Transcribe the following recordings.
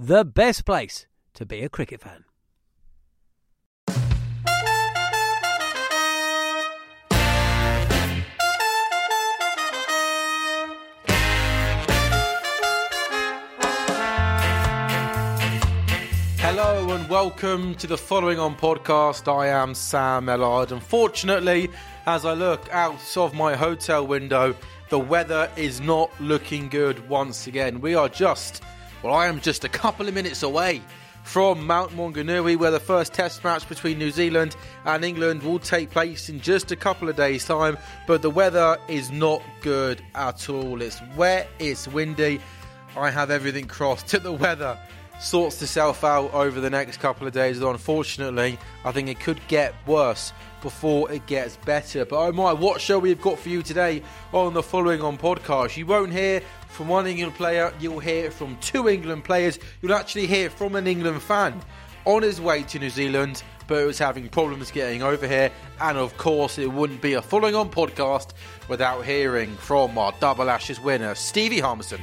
the best place to be a cricket fan. Hello and welcome to the following on podcast. I am Sam Ellard. Unfortunately, as I look out of my hotel window, the weather is not looking good once again. We are just, well, I am just a couple of minutes away from Mount Maunganui, where the first test match between New Zealand and England will take place in just a couple of days' time. But the weather is not good at all. It's wet, it's windy. I have everything crossed that the weather sorts itself out over the next couple of days. Though unfortunately, I think it could get worse before it gets better. But oh my, what show we've got for you today on the following on podcast? You won't hear from one England player, you'll hear from two England players, you'll actually hear from an England fan on his way to New Zealand. But was having problems getting over here, and of course, it wouldn't be a following on podcast without hearing from our double Ashes winner, Stevie Harmison.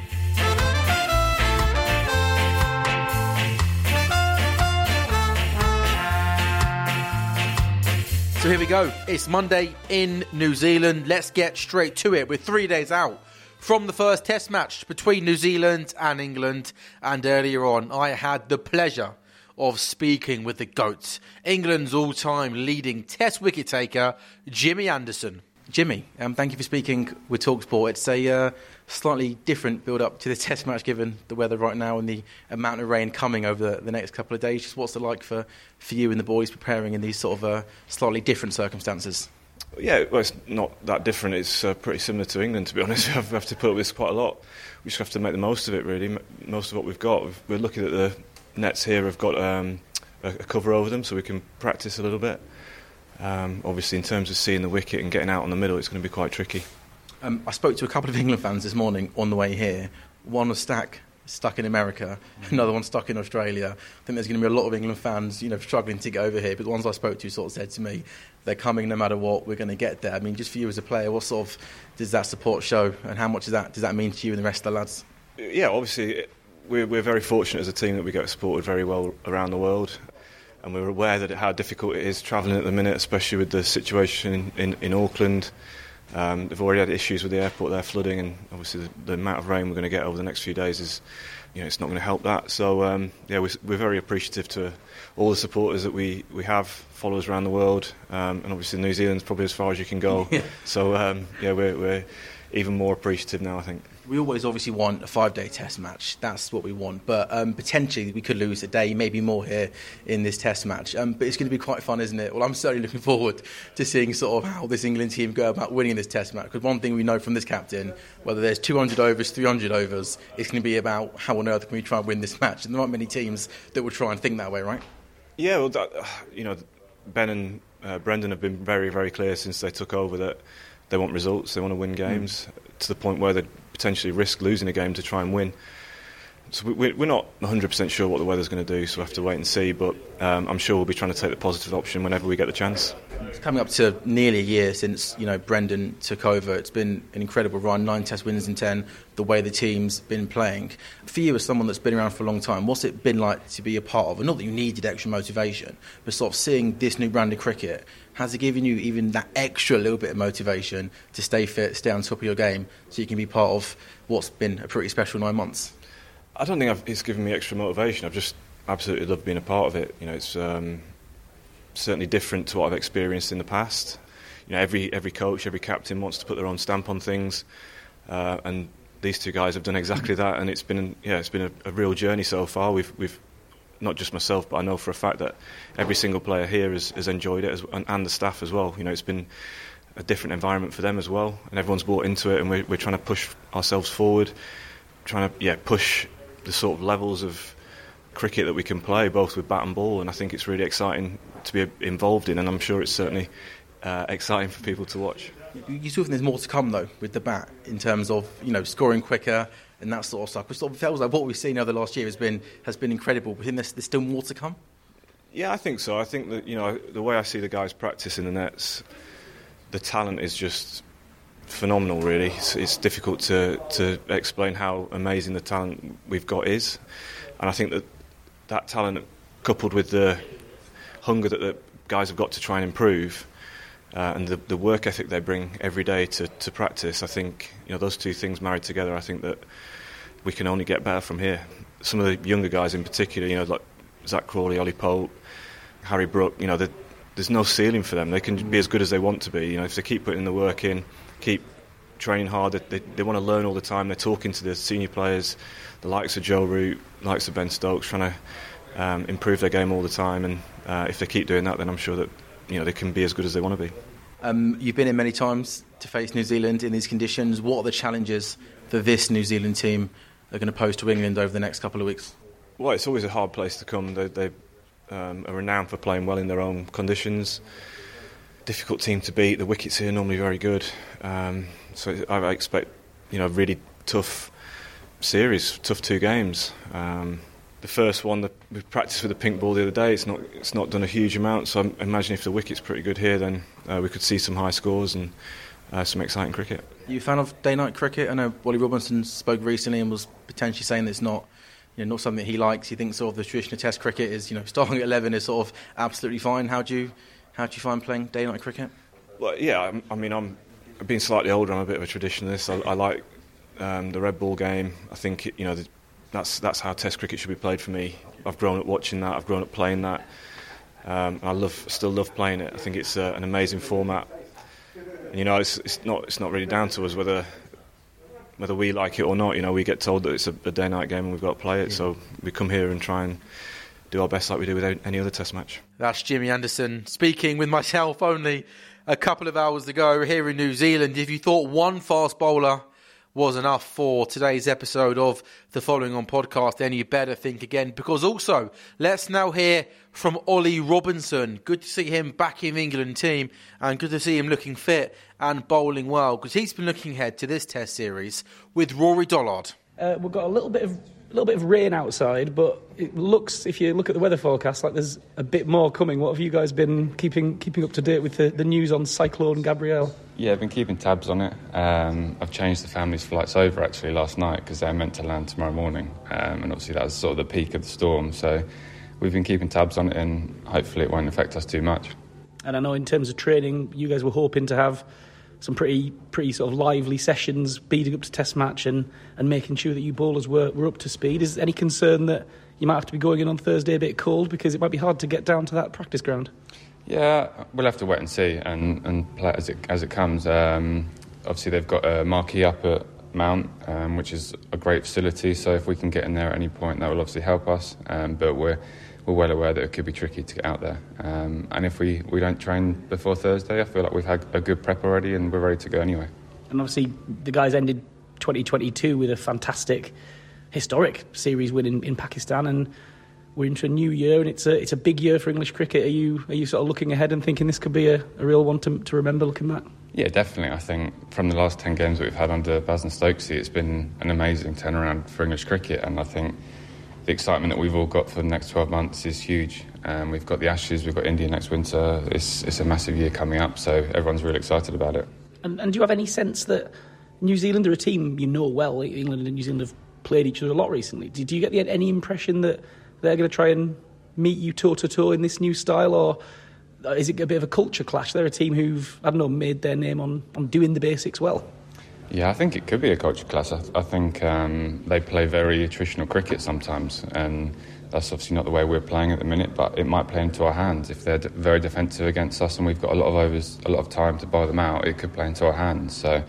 So here we go. It's Monday in New Zealand. Let's get straight to it. We're three days out from the first test match between New Zealand and England. And earlier on, I had the pleasure of speaking with the GOAT, England's all time leading test wicket taker, Jimmy Anderson. Jimmy, um, thank you for speaking with Talksport. It's a uh, slightly different build up to the test match given the weather right now and the amount of rain coming over the, the next couple of days. Just what's it like for, for you and the boys preparing in these sort of uh, slightly different circumstances? Yeah, well, it's not that different. It's uh, pretty similar to England, to be honest. We have, to put up with this quite a lot. We just have to make the most of it, really. Most of what we've got. We're looking at the nets here. Have got um, a, a cover over them, so we can practice a little bit. Um, obviously, in terms of seeing the wicket and getting out on the middle, it's going to be quite tricky. Um, I spoke to a couple of England fans this morning on the way here. One was stuck, stuck in America, another one stuck in Australia. I think there's going to be a lot of England fans, you know, struggling to get over here. But the ones I spoke to sort of said to me, they're coming no matter what. We're going to get there. I mean, just for you as a player, what sort of does that support show, and how much does that does that mean to you and the rest of the lads? Yeah, obviously, we're, we're very fortunate as a team that we get supported very well around the world and we're aware that how difficult it is travelling at the minute, especially with the situation in, in, in Auckland. Um, they've already had issues with the airport there flooding, and obviously the, the, amount of rain we're going to get over the next few days is, you know, it's not going to help that. So um, yeah, we're, we're, very appreciative to all the supporters that we, we have, followers around the world, um, and obviously New Zealand's probably as far as you can go. yeah. So um, yeah, we're, we're even more appreciative now, I think we always obviously want a five day test match. That's what we want. But um, potentially we could lose a day, maybe more here in this test match. Um, but it's going to be quite fun, isn't it? Well, I'm certainly looking forward to seeing sort of how this England team go about winning this test match. Because one thing we know from this captain, whether there's 200 overs, 300 overs, it's going to be about how on earth can we try and win this match. And there aren't many teams that will try and think that way, right? Yeah, well, that, you know, Ben and uh, Brendon have been very, very clear since they took over that they want results, they want to win games mm. to the point where they potentially risk losing a game to try and win. so we, we're not 100% sure what the weather's going to do, so we have to wait and see. But um, I'm sure we'll be trying to take the positive option whenever we get the chance. It's coming up to nearly a year since you know Brendon took over. It's been an incredible run, nine Test wins in ten. The way the team's been playing. For you, as someone that's been around for a long time, what's it been like to be a part of? And not that you needed extra motivation, but sort of seeing this new brand of cricket. Has it given you even that extra little bit of motivation to stay fit, stay on top of your game, so you can be part of what's been a pretty special nine months? I don't think I've, it's given me extra motivation. I've just absolutely loved being a part of it. You know, it's um, certainly different to what I've experienced in the past. You know, every every coach, every captain wants to put their own stamp on things, uh, and these two guys have done exactly that. And it's been yeah, it's been a, a real journey so far. We've we've not just myself, but I know for a fact that every single player here has, has enjoyed it, as, and, and the staff as well. You know, it's been a different environment for them as well, and everyone's bought into it, and we're, we're trying to push ourselves forward, trying to yeah push the sort of levels of cricket that we can play, both with bat and ball, and I think it's really exciting to be involved in, and I'm sure it's certainly uh, exciting for people to watch. You still think there's more to come though with the bat in terms of you know scoring quicker and that sort of stuff. It sort of feels like what we've seen over the last year has been has been incredible. But there's, there's still more to come. Yeah, I think so. I think that you know the way I see the guys practice in the nets, the talent is just phenomenal. Really, it's, it's difficult to to explain how amazing the talent we've got is, and I think that that talent coupled with the hunger that the guys have got to try and improve. Uh, and the, the work ethic they bring every day to, to practice, I think you know those two things married together. I think that we can only get better from here. Some of the younger guys in particular, you know, like Zach Crawley, Ollie Pope, Harry Brook, you know, there's no ceiling for them. They can be as good as they want to be. You know, if they keep putting the work in, keep training hard, they, they want to learn all the time. They're talking to the senior players, the likes of Joe Root, likes of Ben Stokes, trying to um, improve their game all the time. And uh, if they keep doing that, then I'm sure that you know they can be as good as they want to be. Um, you've been in many times to face New Zealand in these conditions. What are the challenges that this New Zealand team are going to pose to England over the next couple of weeks? Well, it's always a hard place to come. They, they um, are renowned for playing well in their own conditions. Difficult team to beat. The wickets here are normally very good, um, so I expect you know really tough series, tough two games. Um, the first one that we practiced with the pink ball the other day, it's not it's not done a huge amount. So I imagine if the wicket's pretty good here, then uh, we could see some high scores and uh, some exciting cricket. Are you a fan of day-night cricket? I know Ollie Robinson spoke recently and was potentially saying that it's not, you know, not something that he likes. He thinks sort of the traditional Test cricket is, you know, starting at eleven is sort of absolutely fine. How do you how do you find playing day-night cricket? Well, yeah, I, I mean, I'm being slightly older. I'm a bit of a traditionalist. I, I like um, the red ball game. I think it, you know the, that's that's how Test cricket should be played for me. I've grown up watching that. I've grown up playing that. Um, I love, still love playing it. I think it's uh, an amazing format. And, you know, it's, it's not it's not really down to us whether whether we like it or not. You know, we get told that it's a, a day-night game and we've got to play it. Yeah. So we come here and try and do our best like we do with any other Test match. That's Jimmy Anderson speaking with myself only a couple of hours ago here in New Zealand. If you thought one fast bowler was enough for today's episode of the Following On podcast, then you better think again. Because also, let's now hear from Ollie Robinson. Good to see him back in the England team and good to see him looking fit and bowling well because he's been looking ahead to this Test series with Rory Dollard. Uh, we've got a little bit of little bit of rain outside, but it looks, if you look at the weather forecast, like there's a bit more coming. What have you guys been keeping keeping up to date with the, the news on Cyclone Gabrielle? Yeah, I've been keeping tabs on it. Um, I've changed the family's flights over actually last night because they're meant to land tomorrow morning, um, and obviously that was sort of the peak of the storm. So we've been keeping tabs on it, and hopefully it won't affect us too much. And I know in terms of training, you guys were hoping to have some pretty pretty sort of lively sessions beating up to test match and, and making sure that you bowlers were, were up to speed. Is there any concern that you might have to be going in on Thursday a bit cold because it might be hard to get down to that practice ground? Yeah, we'll have to wait and see and, and play as it, as it comes. Um, obviously, they've got a marquee up at Mount, um, which is a great facility. So if we can get in there at any point, that will obviously help us. Um, but we're we're well aware that it could be tricky to get out there. Um, and if we, we don't train before Thursday, I feel like we've had a good prep already and we're ready to go anyway. And obviously, the guys ended 2022 with a fantastic, historic series win in, in Pakistan. And we're into a new year and it's a it's a big year for English cricket. Are you are you sort of looking ahead and thinking this could be a, a real one to, to remember looking back? Yeah, definitely. I think from the last 10 games that we've had under Baz and Stokesy, it's been an amazing turnaround for English cricket. And I think the excitement that we've all got for the next 12 months is huge. Um, we've got the Ashes, we've got India next winter. It's, it's a massive year coming up, so everyone's really excited about it. And, and do you have any sense that New Zealand are a team you know well? England and New Zealand have played each other a lot recently. Do, do you get the, any impression that they're going to try and meet you toe to toe in this new style, or is it a bit of a culture clash? They're a team who've, I don't know, made their name on, on doing the basics well. Yeah, I think it could be a culture clash. I, I think um, they play very attritional cricket sometimes, and that's obviously not the way we're playing at the minute. But it might play into our hands if they're very defensive against us, and we've got a lot of overs, a lot of time to bowl them out. It could play into our hands. So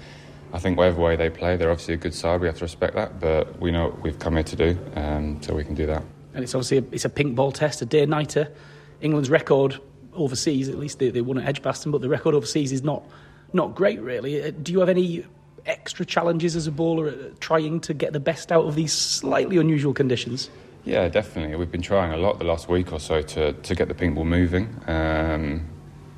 I think whatever way they play, they're obviously a good side. We have to respect that, but we know what we've come here to do, um, so we can do that. And it's obviously a, it's a pink ball test, a day nighter. England's record overseas, at least they, they won at Edgbaston, but the record overseas is not not great really. Uh, do you have any extra challenges as a bowler trying to get the best out of these slightly unusual conditions? Yeah, definitely. We've been trying a lot the last week or so to, to get the pink ball moving. Um,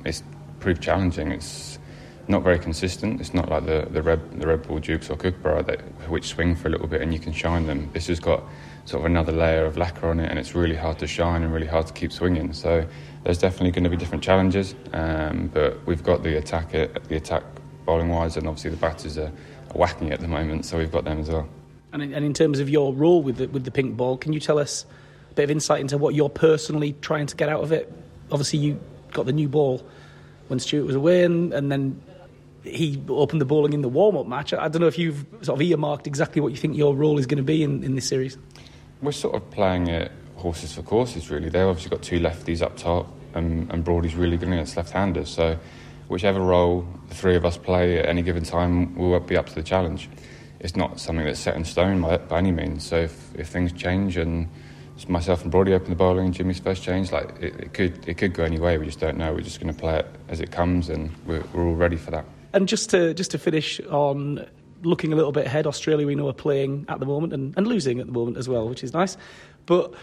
it's proved challenging. It's not very consistent. It's not like the, the red the red ball Dukes or Kookaburra that which swing for a little bit and you can shine them. This has got sort of another layer of lacquer on it, and it's really hard to shine and really hard to keep swinging. So there's definitely going to be different challenges, um, but we've got the attack the attack bowling wise, and obviously the batters are, are whacking at the moment, so we've got them as well. And in, and in terms of your role with the, with the pink ball, can you tell us a bit of insight into what you're personally trying to get out of it? Obviously, you got the new ball when Stuart was away, and, and then he opened the bowling in the warm up match. I don't know if you've sort of earmarked exactly what you think your role is going to be in, in this series. We're sort of playing it horses for courses, really. They've obviously got two lefties up top, and, and Broady's really good against left handers. So, whichever role the three of us play at any given time, we'll be up to the challenge. It's not something that's set in stone by, by any means. So, if, if things change and myself and Brody open the bowling and Jimmy's first change, like it, it, could it could go any way. We just don't know. We're just going to play it as it comes, and we're, we're all ready for that. And just to just to finish on looking a little bit ahead, Australia we know are playing at the moment and, and losing at the moment as well, which is nice. But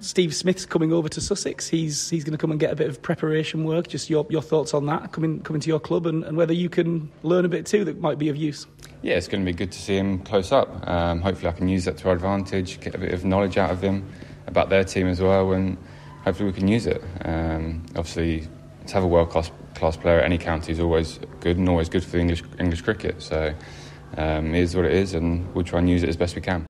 Steve Smith's coming over to Sussex. He's he's going to come and get a bit of preparation work. Just your your thoughts on that coming coming to your club and, and whether you can learn a bit too that might be of use. Yeah, it's going to be good to see him close up. Um, hopefully, I can use that to our advantage, get a bit of knowledge out of him about their team as well, and hopefully we can use it. Um, obviously, to have a world class class player at any county is always good and always good for the English English cricket. So um, it is what it is, and we'll try and use it as best we can.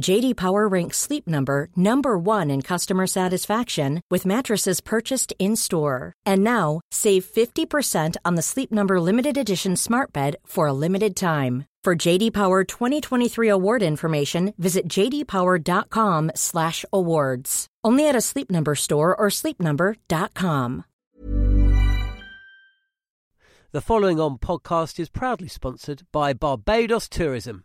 JD Power ranks Sleep Number number 1 in customer satisfaction with mattresses purchased in-store. And now, save 50% on the Sleep Number limited edition Smart Bed for a limited time. For JD Power 2023 award information, visit jdpower.com/awards. Only at a Sleep Number store or sleepnumber.com. The following on podcast is proudly sponsored by Barbados Tourism.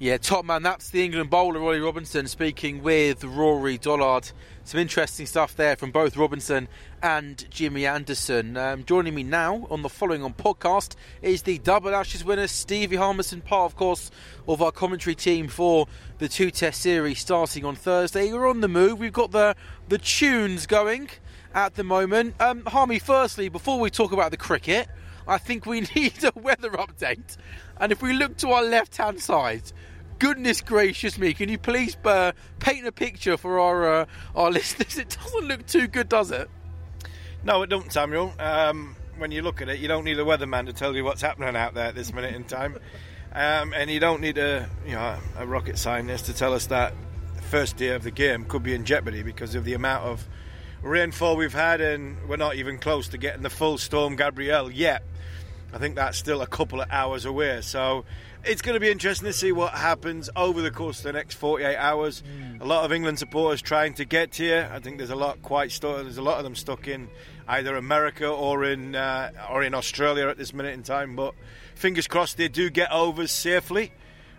Yeah, top man, that's the England bowler, Ollie Robinson, speaking with Rory Dollard. Some interesting stuff there from both Robinson and Jimmy Anderson. Um, joining me now on the following on podcast is the double Ashes winner, Stevie Harmison, part, of course, of our commentary team for the two test series starting on Thursday. We're on the move, we've got the, the tunes going at the moment. Um, Harmy, firstly, before we talk about the cricket, I think we need a weather update. And if we look to our left hand side, goodness gracious me, can you please uh, paint a picture for our uh, our listeners? It doesn't look too good, does it? No, it don't, Samuel. Um, when you look at it, you don't need a weatherman to tell you what's happening out there at this minute in time, um, and you don't need a you know a rocket scientist to tell us that the first day of the game could be in jeopardy because of the amount of rainfall we've had, and we're not even close to getting the full storm Gabrielle yet. I think that's still a couple of hours away. So it's going to be interesting to see what happens over the course of the next 48 hours. Mm. A lot of England supporters trying to get here. I think there's a lot quite stuck. There's a lot of them stuck in either America or in uh, or in Australia at this minute in time. But fingers crossed they do get over safely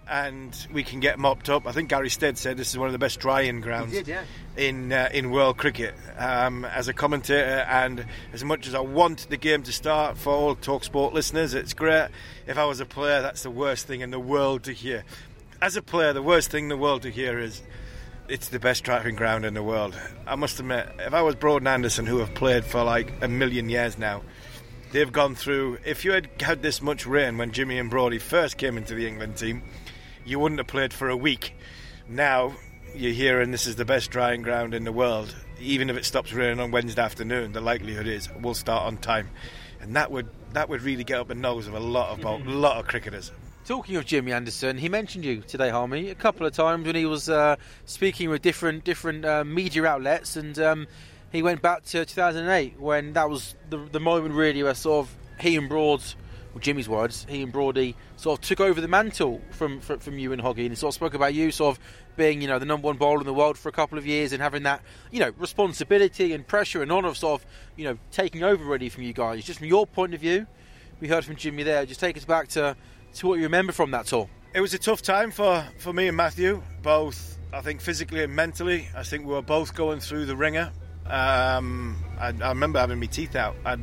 and we can get mopped up. I think Gary Stead said this is one of the best drying grounds did, yeah. in uh, in world cricket. Um, as a commentator, and as much as I want the game to start for all Talksport listeners, it's great. If I was a player, that's the worst thing in the world to hear. As a player, the worst thing in the world to hear is it's the best driving ground in the world. I must admit, if I was Broad and Anderson, who have played for like a million years now, they've gone through. If you had had this much rain when Jimmy and Brody first came into the England team you wouldn't have played for a week. Now you're here and this is the best drying ground in the world. Even if it stops raining on Wednesday afternoon, the likelihood is we'll start on time, and that would that would really get up the nose of a lot of mm-hmm. a lot of cricketers. Talking of Jimmy Anderson, he mentioned you today, Harmy, a couple of times when he was uh, speaking with different different uh, media outlets, and um, he went back to 2008 when that was the, the moment really where sort of he and Broads well, Jimmy's words, he and Brody sort of took over the mantle from, from, from you and Hoggy, and sort of spoke about you sort of being, you know, the number one bowler in the world for a couple of years and having that, you know, responsibility and pressure and honour of sort of, you know, taking over really from you guys. Just from your point of view, we heard from Jimmy there. Just take us back to, to what you remember from that tour. It was a tough time for, for me and Matthew, both, I think, physically and mentally. I think we were both going through the ringer. Um, I, I, remember having my teeth out. I'd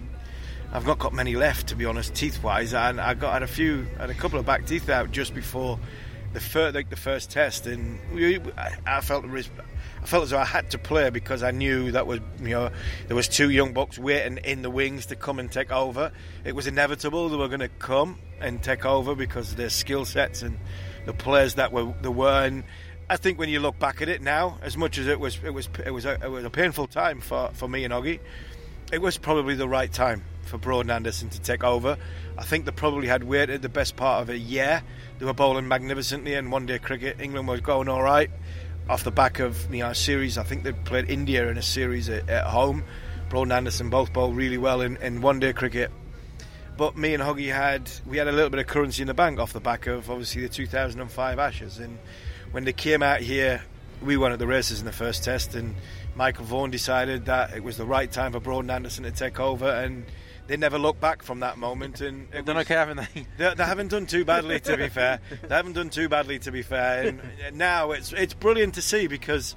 I've not got many left to be honest, teeth wise, and I got had a few, had a couple of back teeth out just before the first, like the first test, and we, I felt I felt as though I had to play because I knew that was you know there was two young bucks waiting in the wings to come and take over. It was inevitable they were going to come and take over because of their skill sets and the players that were there were. And I think when you look back at it now, as much as it was it was it was a, it was a painful time for for me and Hoggy, it was probably the right time for Broad and Anderson to take over. I think they probably had waited the best part of a year. They were bowling magnificently in one day cricket. England was going all right off the back of you uh, know, series. I think they played India in a series at, at home. Broad and Anderson both bowled really well in, in one day cricket. But me and Hoggy had we had a little bit of currency in the bank off the back of obviously the 2005 Ashes. And when they came out here, we won at the races in the first test, and Michael Vaughan decided that it was the right time for Broad and Anderson to take over and they never look back from that moment. And they're was, okay, haven't they? they? they? haven't done too badly, to be fair. They haven't done too badly, to be fair. And now it's it's brilliant to see because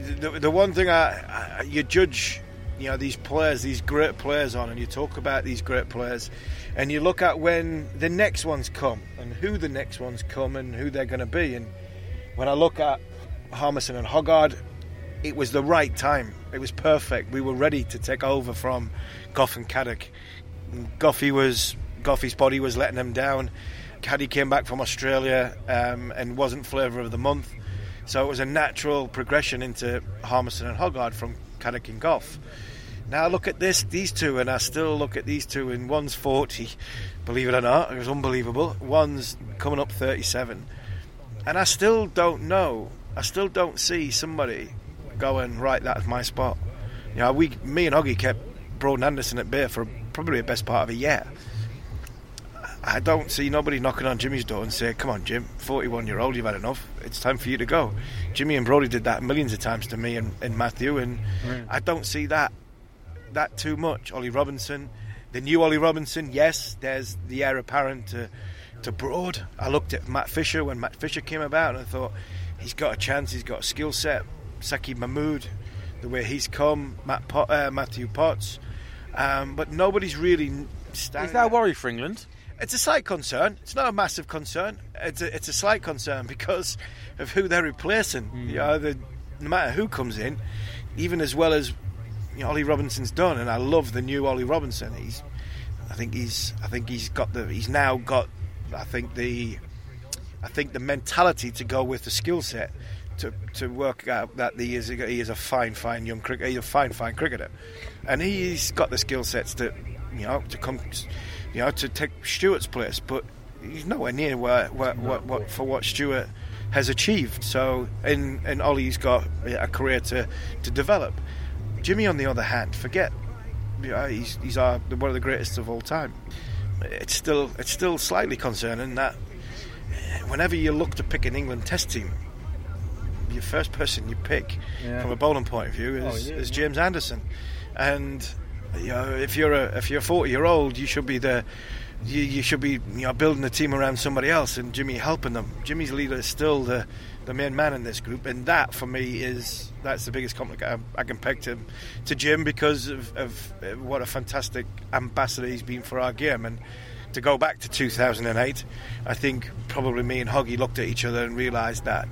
the, the one thing I, I, you judge, you know, these players, these great players on, and you talk about these great players, and you look at when the next ones come and who the next ones come and who they're going to be. And when I look at Harmison and Hoggard, it was the right time. It was perfect. We were ready to take over from Gough and Caddick. Goughy was Goughy's body was letting him down. Caddy came back from Australia um, and wasn't flavour of the month, so it was a natural progression into Harmison and Hoggard from Caddick and Gough. Now look at this, these two, and I still look at these two, and one's 40, believe it or not, it was unbelievable. One's coming up 37, and I still don't know, I still don't see somebody going right. That's my spot. You know, we, me and Hoggy kept Broad and Anderson at bay for probably the best part of a year. I don't see nobody knocking on Jimmy's door and say, "Come on, Jim, 41 year old, you've had enough. It's time for you to go." Jimmy and Brody did that millions of times to me and, and Matthew, and Right. I don't see that that too much. Ollie Robinson, the new Ollie Robinson, yes, there's the heir apparent to to Broad. I looked at Matt Fisher when Matt Fisher came about, and I thought he's got a chance. He's got a skill set. Saqib Mahmood, the way he's come, Matt Pot, uh, Matthew Potts, um, but nobody's really. Standing Is that a worry for England? it's a slight concern. It's not a massive concern. It's a, it's a slight concern because of who they're replacing. You know, the, no matter who comes in, even as well as you know, Ollie Robinson's done, and I love the new Ollie Robinson. He's, I think he's, I think he's got the, he's now got, I think the, I think the mentality to go with the skill set. To, to work out that he is a, he is a fine fine young cricket he's a fine fine cricketer, and he's got the skill sets to you know to come you know to take Stuart's place, but he's nowhere near where, where what, what for what Stuart has achieved. So and and Ollie's got a career to to develop. Jimmy, on the other hand, forget you know, he's he's our, one of the greatest of all time. It's still it's still slightly concerning that whenever you look to pick an England Test team, your first person you pick Yeah. from a bowling point of view is, Oh, yeah, is. James Anderson, and you know if you're a if you're a 40 year old, you should be the you, you should be you know building a team around somebody else and Jimmy helping them. Jimmy's leader is still the the main man in this group, and that for me is that's the biggest compliment I, I can peg to to Jim because of, of uh, what a fantastic ambassador he's been for our game and. To go back to 2008, I think probably me and Hoggy looked at each other and realised that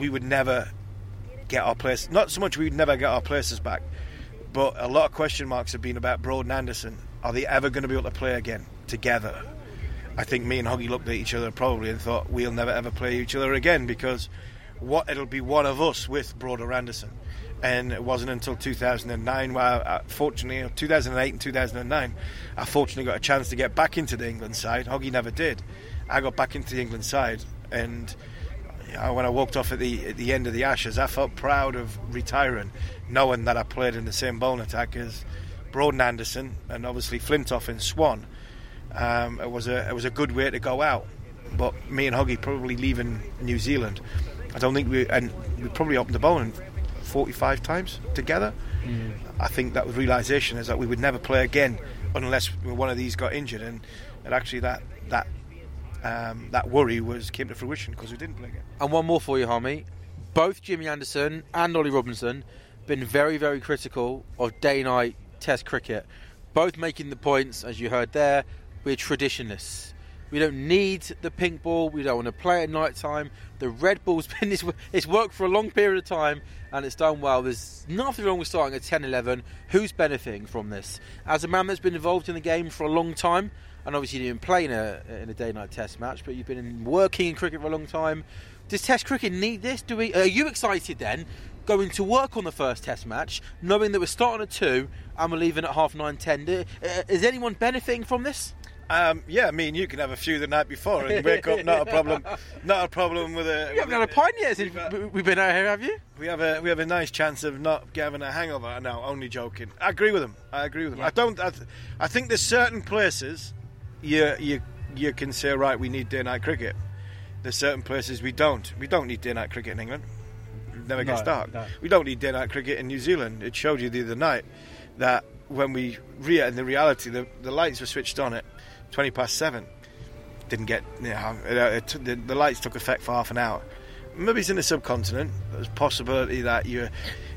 we would never get our place. Not so much we'd never get our places back, but a lot of question marks have been about Broad and Anderson. Are they ever going to be able to play again together? I think me and Hoggy looked at each other probably and thought we'll never ever play each other again because what it'll be one of us with Broad or Anderson. And it wasn't until 2009, where uh, fortunately, 2008 and 2009, I fortunately got a chance to get back into the England side. Hoggy never did. I got back into the England side, and you know, when I walked off at the at the end of the Ashes, I felt proud of retiring, knowing that I played in the same bowling attack as Broad and Anderson, and obviously Flintoff and Swann. Um, it was a it was a good way to go out. But me and Hoggy probably leaving New Zealand. I don't think we and we probably opened the bowling 45 times together. I think that was realization is that we would never play again unless one of these got injured, and, and actually that that um, that worry was came to fruition because we didn't play again. And one more for you, Harmy. Both Jimmy Anderson and Ollie Robinson been very, very critical of day-night Test cricket. Both making the points, as you heard there, we're traditionalists. We don't need the pink ball. We don't want to play at night time. The red ball's been it's, it's worked for a long period of time and it's done well. There's nothing wrong with starting at 10 11. Who's benefiting from this? As a man that's been involved in the game for a long time, and obviously you didn't play in a, in a day night test match, but you've been in, working in cricket for a long time. Does Test cricket need this? Do we? Are you excited then, going to work on the first Test match, knowing that we're starting at two and we're leaving at half nine ten? Do- uh, Is anyone benefiting from this? Um, yeah, me and you can have a few the night before and wake up. Not a problem. Not a problem with a. You haven't had a pint yet since we- we've been out here, have you? We have a we have a nice chance of not having a hangover. No, only joking. I agree with him. I agree with him. I don't. I, th- I think there's certain places you you you can say right. We need day night cricket. There's certain places we don't. We don't need day night cricket in England. It never gets No, dark. no. We don't need day night cricket in New Zealand. It showed you the other night that when we re in the reality the the lights were switched on at twenty past seven. Didn't get you know, it, uh, it, the, the lights took effect for half an hour. Maybe it's in the subcontinent. There's a possibility that you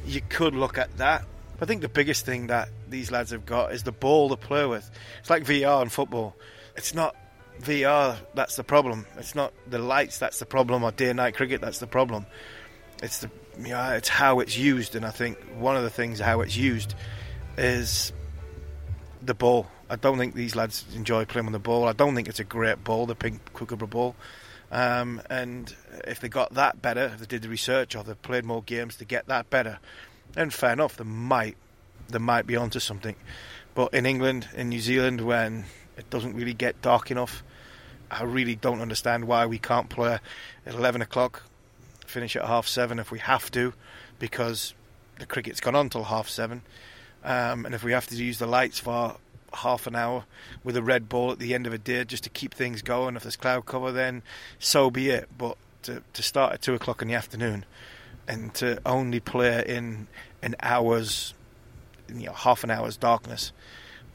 you could look at that. I think the biggest thing that these lads have got is the ball to play with. It's like VAR in football. It's not VAR that's the problem. It's not the lights that's the problem or day and night cricket that's the problem. It's the know, it's how it's used, and I think one of the things how it's used is the ball. I don't think these lads enjoy playing on the ball. I don't think it's a great ball, the pink Kookaburra ball. Um, and if they got that better, if they did the research or they played more games to get that better, then fair enough, they might they might be onto something. But in England, in New Zealand, when it doesn't really get dark enough, I really don't understand why we can't play at eleven o'clock, finish at half seven if we have to, because the cricket's gone on till half seven. Um, and if we have to use the lights for half an hour with a red ball at the end of a day just to keep things going. If there's cloud cover, then so be it. But to, to start at two o'clock in the afternoon and to only play in an hour's, you know, half an hour's darkness,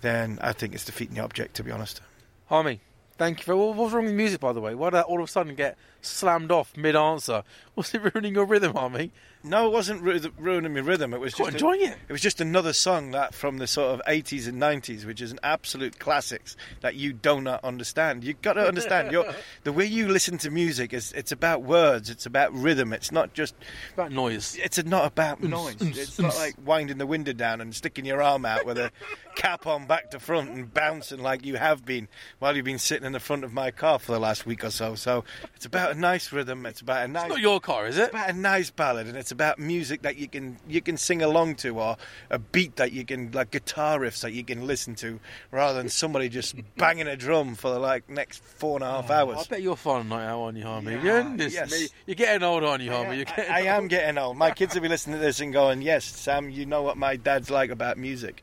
then I think it's defeating the object, to be honest. Harmy, thank you for. What was wrong with music, by the way? Why did that all of a sudden get slammed off mid answer? Was it ruining your rhythm, Harmy? No, it wasn't ru- ruining my rhythm. It was Quite just enjoying it. It was just another song that from the sort of 80s and 90s, which is an absolute classics that you do not understand. You've got to understand your, the way you listen to music is it's about words, it's about rhythm. It's not just about noise. It's not about noise. It's not like winding the window down and sticking your arm out with a cap on back to front and bouncing like you have been while you've been sitting in the front of my car for the last week or so. So it's about a nice rhythm. It's about a nice. It's not your car, is it? It's about a nice ballad, and it's about music that you can you can sing along to, or a beat that you can like guitar riffs that you can listen to, rather than somebody just banging a drum for the like next four and a half hours. Oh, I bet you're a night out, aren't you, Harmy? Yeah, Goodness yes. me. You're getting old, aren't you, Harmy? You're I, getting I am getting old. My kids will be listening to this and going, "Yes, Sam, you know what my dad's like about music."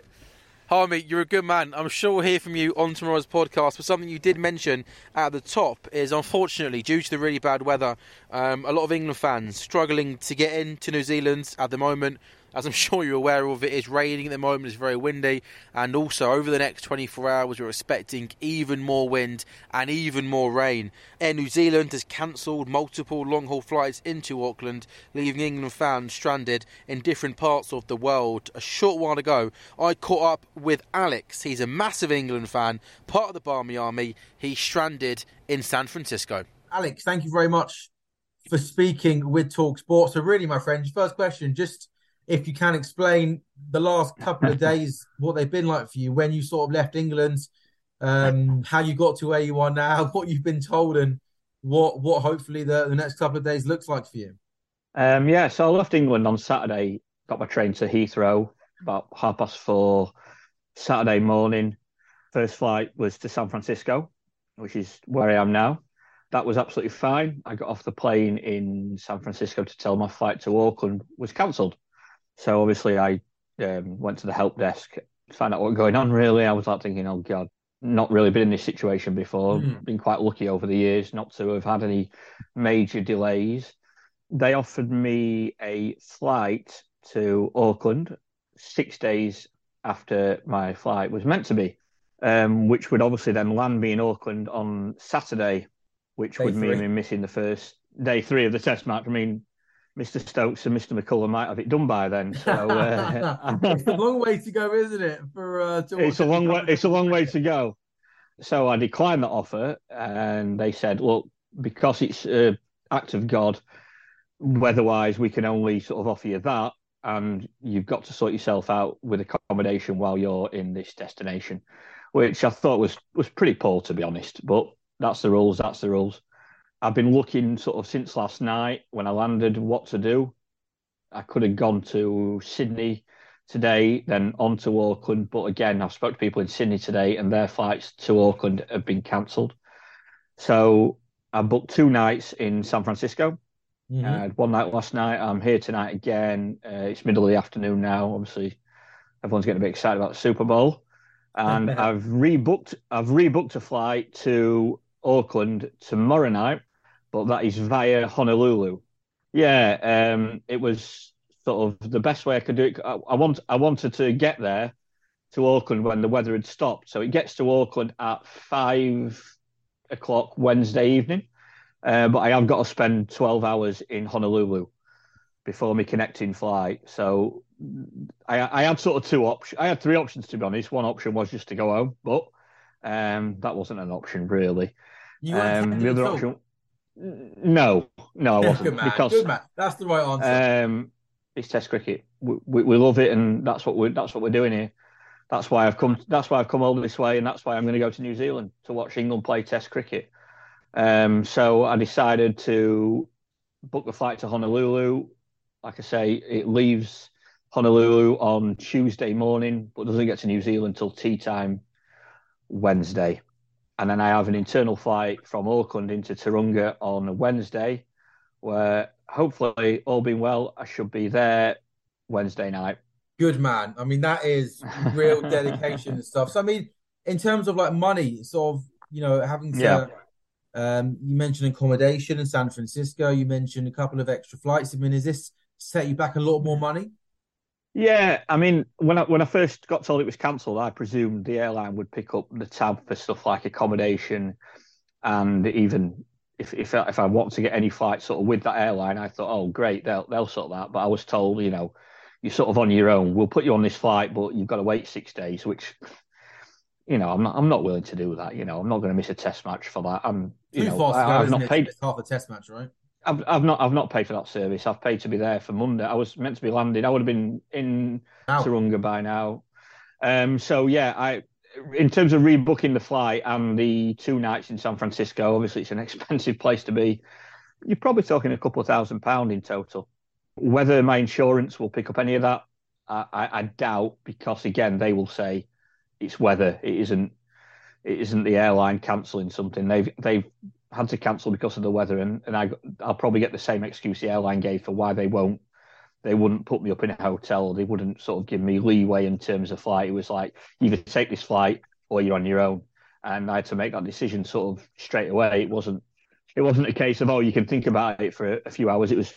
Harmy, you're a good man. I'm sure we'll hear from you on tomorrow's podcast. But something you did mention at the top is, unfortunately, due to the really bad weather, um, a lot of England fans struggling to get into New Zealand at the moment. As I'm sure you're aware of, it is raining at the moment. It's very windy, and also over the next 24 hours, we're expecting even more wind and even more rain. Air New Zealand has cancelled multiple long-haul flights into Auckland, leaving England fans stranded in different parts of the world. A short while ago, I caught up with Alex. He's a massive England fan, part of the Barmy Army. He's stranded in San Francisco. Alex, thank you very much for speaking with Talk Sport. So, really, my friend, first question, just if you can explain the last couple of days, what they've been like for you when you sort of left England, um, how you got to where you are now, what you've been told, and what what hopefully the, the next couple of days looks like for you. Um, yeah, so I left England on Saturday, got my train to Heathrow about half past four Saturday morning. First flight was to San Francisco, which is where I am now. That was absolutely fine. I got off the plane in San Francisco to tell my flight to Auckland was cancelled. So obviously I um, went to the help desk found out what was going on. Really, I was like thinking, oh god, not really been in this situation before. Mhm. Been quite lucky over the years not to have had any major delays. They offered me a flight to Auckland six days after my flight was meant to be, um, which would obviously then land me in Auckland on Saturday, which Day would mean three. me missing the first day three of the test match. I mean, Mr. Stokes and Mr. McCullum might have it done by then. So uh, it's a long way to go, isn't it? For uh, to it's a long way. It's a long way to go. So I declined that offer, and they said, "Look, because it's an act of God, weather-wise, we can only sort of offer you that, and you've got to sort yourself out with accommodation while you're in this destination," which I thought was was pretty poor, to be honest. But that's the rules. That's the rules. I've been looking sort of since last night when I landed what to do. I could have gone to Sydney today, then on to Auckland. But again, I've spoke to people in Sydney today, and their flights to Auckland have been cancelled. So I booked two nights in San Francisco. Mhm. I had one night last night. I'm here tonight again. Uh, it's middle of the afternoon now. Obviously, everyone's getting a bit excited about the Super Bowl, and I've rebooked. I've rebooked a flight to Auckland tomorrow night, but that is via Honolulu. Yeah, um, it was sort of the best way I could do it. I, I want I wanted to get there to Auckland when the weather had stopped, so it gets to Auckland at five o'clock Wednesday evening. Uh, but I have got to spend twelve hours in Honolulu before my connecting flight. So I, I had sort of two options. I had three options to be honest. One option was just to go home, but um, that wasn't an option really. You Um, the other option, no, no, I wasn't Good man. because. That's the right answer. um, it's Test cricket. We, we, we love it, and that's what we're that's what we're doing here. That's why I've come. That's why I've come all this way, and that's why I'm going to go to New Zealand to watch England play Test cricket. Um, so I decided to book the flight to Honolulu. Like I say, it leaves Honolulu on Tuesday morning, but doesn't get to New Zealand till tea time Wednesday. And then I have an internal flight from Auckland into Tauranga on a Wednesday, where hopefully, all being well, I should be there Wednesday night. Good man. I mean, that is real dedication and stuff. So, I mean, in terms of like money, sort of, you know, having to. Yeah. Um, you mentioned accommodation in San Francisco. You mentioned a couple of extra flights. I mean, is this set you back a lot more money? Yeah, I mean, when I when I first got told it was cancelled, I presumed the airline would pick up the tab for stuff like accommodation, and even if if I, if I want to get any flight sort of with that airline, I thought, oh great, they'll they'll sort that. But I was told, you know, you're sort of on your own. We'll put you on this flight, but you've got to wait six days, which you know, I'm not I'm not willing to do that. You know, I'm not going to miss a test match for that. I'm you know, fast to go, I, have isn't paid. Half a test match, right? I've, I've not I've not paid for that service. I've paid to be there for Monday. I was meant to be landing. I would have been in Out. Tauranga by now. Um, so yeah, I in terms of rebooking the flight and the two nights in San Francisco, obviously it's an expensive place to be. You're probably talking a couple of thousand pound in total. Whether my insurance will pick up any of that, I, I, I doubt because again they will say it's weather. It isn't. It isn't the airline cancelling something. They've they've had to cancel because of the weather, and, and I I'll probably get the same excuse the airline gave for why they won't. They wouldn't put me up in a hotel. They wouldn't sort of give me leeway in terms of flight. It was like either take this flight or you're on your own, and I had to make that decision sort of straight away. It wasn't it wasn't a case of oh you can think about it for a few hours. It was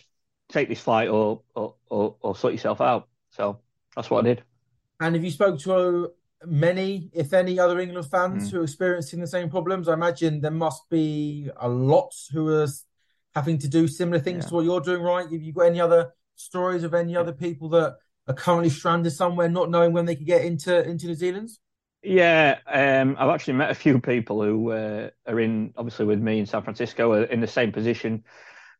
take this flight or or or, or sort yourself out. So that's what I did. And have you spoke to many, if any, other England fans Mm. who are experiencing the same problems? I imagine there must be a lot who are having to do similar things Yeah. to what you're doing, right? Have you got any other stories of any other people that are currently stranded somewhere, not knowing when they could get into into New Zealand? Yeah, um, I've actually met a few people who uh, are in, obviously with me in San Francisco, are in the same position.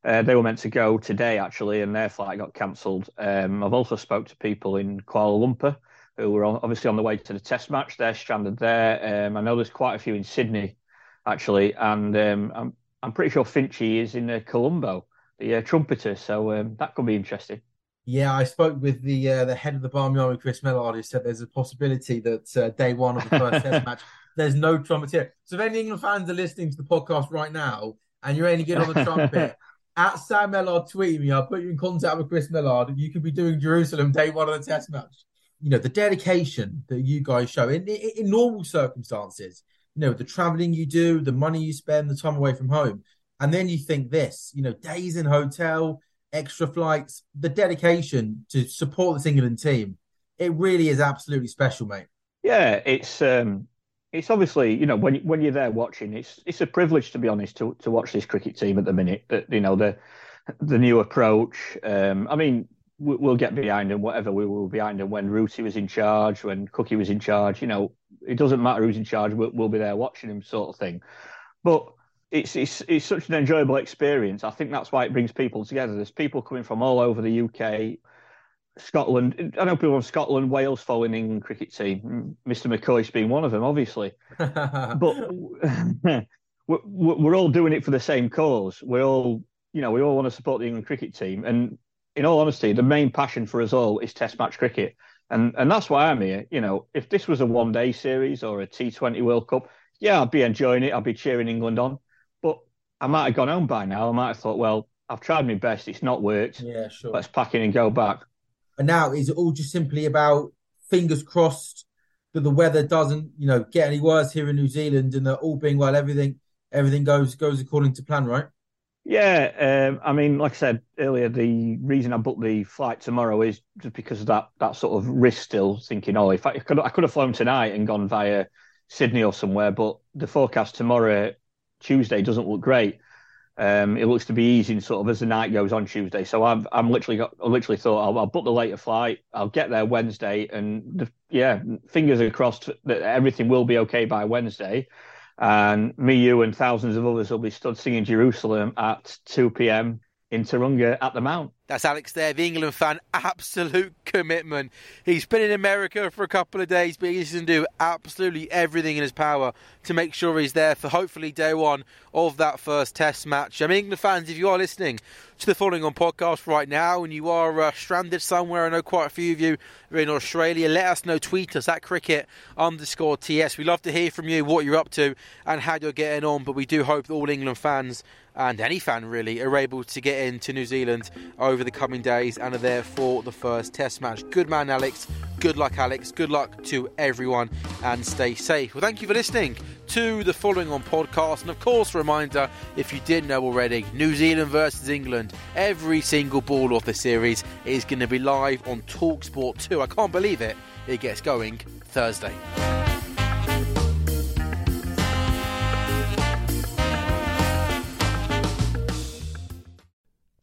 Uh, they were meant to go today actually, and their flight got cancelled. Um, I've also spoke to people in Kuala Lumpur who were obviously on the way to the Test match. They're stranded there. Um, I know there's quite a few in Sydney actually, and um, I'm I'm pretty sure Finchy is in uh, Colombo, the uh, trumpeter. So um, that could be interesting. Yeah, I spoke with the uh, the head of the Barmy Army, Chris Millard, who said there's a possibility that uh, day one of the first Test match, there's no trumpeter. So if any England fans are listening to the podcast right now and you're any good on the trumpet, at Sam Mellard tweet me, I'll put you in contact with Chris Millard, and you could be doing Jerusalem day one of the Test match. You know the dedication that you guys show in, in, in normal circumstances. You know the traveling you do, the money you spend, the time away from home, and then you think this. You know days in hotel extra flights, the dedication to support this England team, it really is absolutely special, mate. Yeah, it's um, it's obviously you know when when you're there watching, it's it's a privilege to be honest to to watch this cricket team at the minute. That you know the the new approach. Um, I mean, we- we'll get behind him, whatever we were behind him when Rooty was in charge, when Cookie was in charge. You know, it doesn't matter who's in charge. We'll, we'll be there watching him, sort of thing. But it's it's it's such an enjoyable experience. I think that's why it brings people together. There's people coming from all over the UK, Scotland. I know people from Scotland, Wales following the England cricket team. Mr. McCoy's being one of them, obviously. But we're, we're all doing it for the same cause. We all, you know, we all want to support the England cricket team. And in all honesty, the main passion for us all is Test match cricket, and and that's why I'm here. You know, if this was a one day series or a T20 World Cup, yeah, I'd be enjoying it. I'd be cheering England on. But I might have gone home by now. I might have thought, well, I've tried my best. It's not worked. yeah, sure. Let's pack in and go back. And now is it all just simply about fingers crossed that the weather doesn't, you know, get any worse here in New Zealand and that all being well, everything everything goes goes according to plan, right? Yeah, um, I mean, like I said earlier, the reason I booked the flight tomorrow is just because of that that sort of risk. Still thinking, oh, if I could, I could have flown tonight and gone via Sydney or somewhere, but the forecast tomorrow, Tuesday, doesn't look great. Um, it looks to be easing sort of as the night goes on Tuesday. So I've I'm literally got I literally thought I'll, I'll book the later flight. I'll get there Wednesday, and the, yeah, fingers are crossed that everything will be okay by Wednesday. And me, you, and thousands of others will be stood singing Jerusalem at 2 p.m. in Tauranga at the Mount. That's Alex there, the England fan. Absolute commitment. He's been in America for a couple of days, but he's going to do absolutely everything in his power to make sure he's there for hopefully day one of that first Test match. I mean, England fans, if you are listening to the following on podcast right now and you are uh, stranded somewhere, I know quite a few of you are in Australia, let us know. Tweet us at cricket underscore TS. We love to hear from you what you're up to and how you're getting on, but we do hope that all England fans and any fan really are able to get into New Zealand over the coming days and are there for the first test match. Good man, Alex. Good luck, Alex. Good luck to everyone and stay safe. Well, thank you for listening to the following on podcast. And of course, reminder if you didn't know already, New Zealand versus England, every single ball of the series is going to be live on Talksport 2. I can't believe it. It gets going Thursday.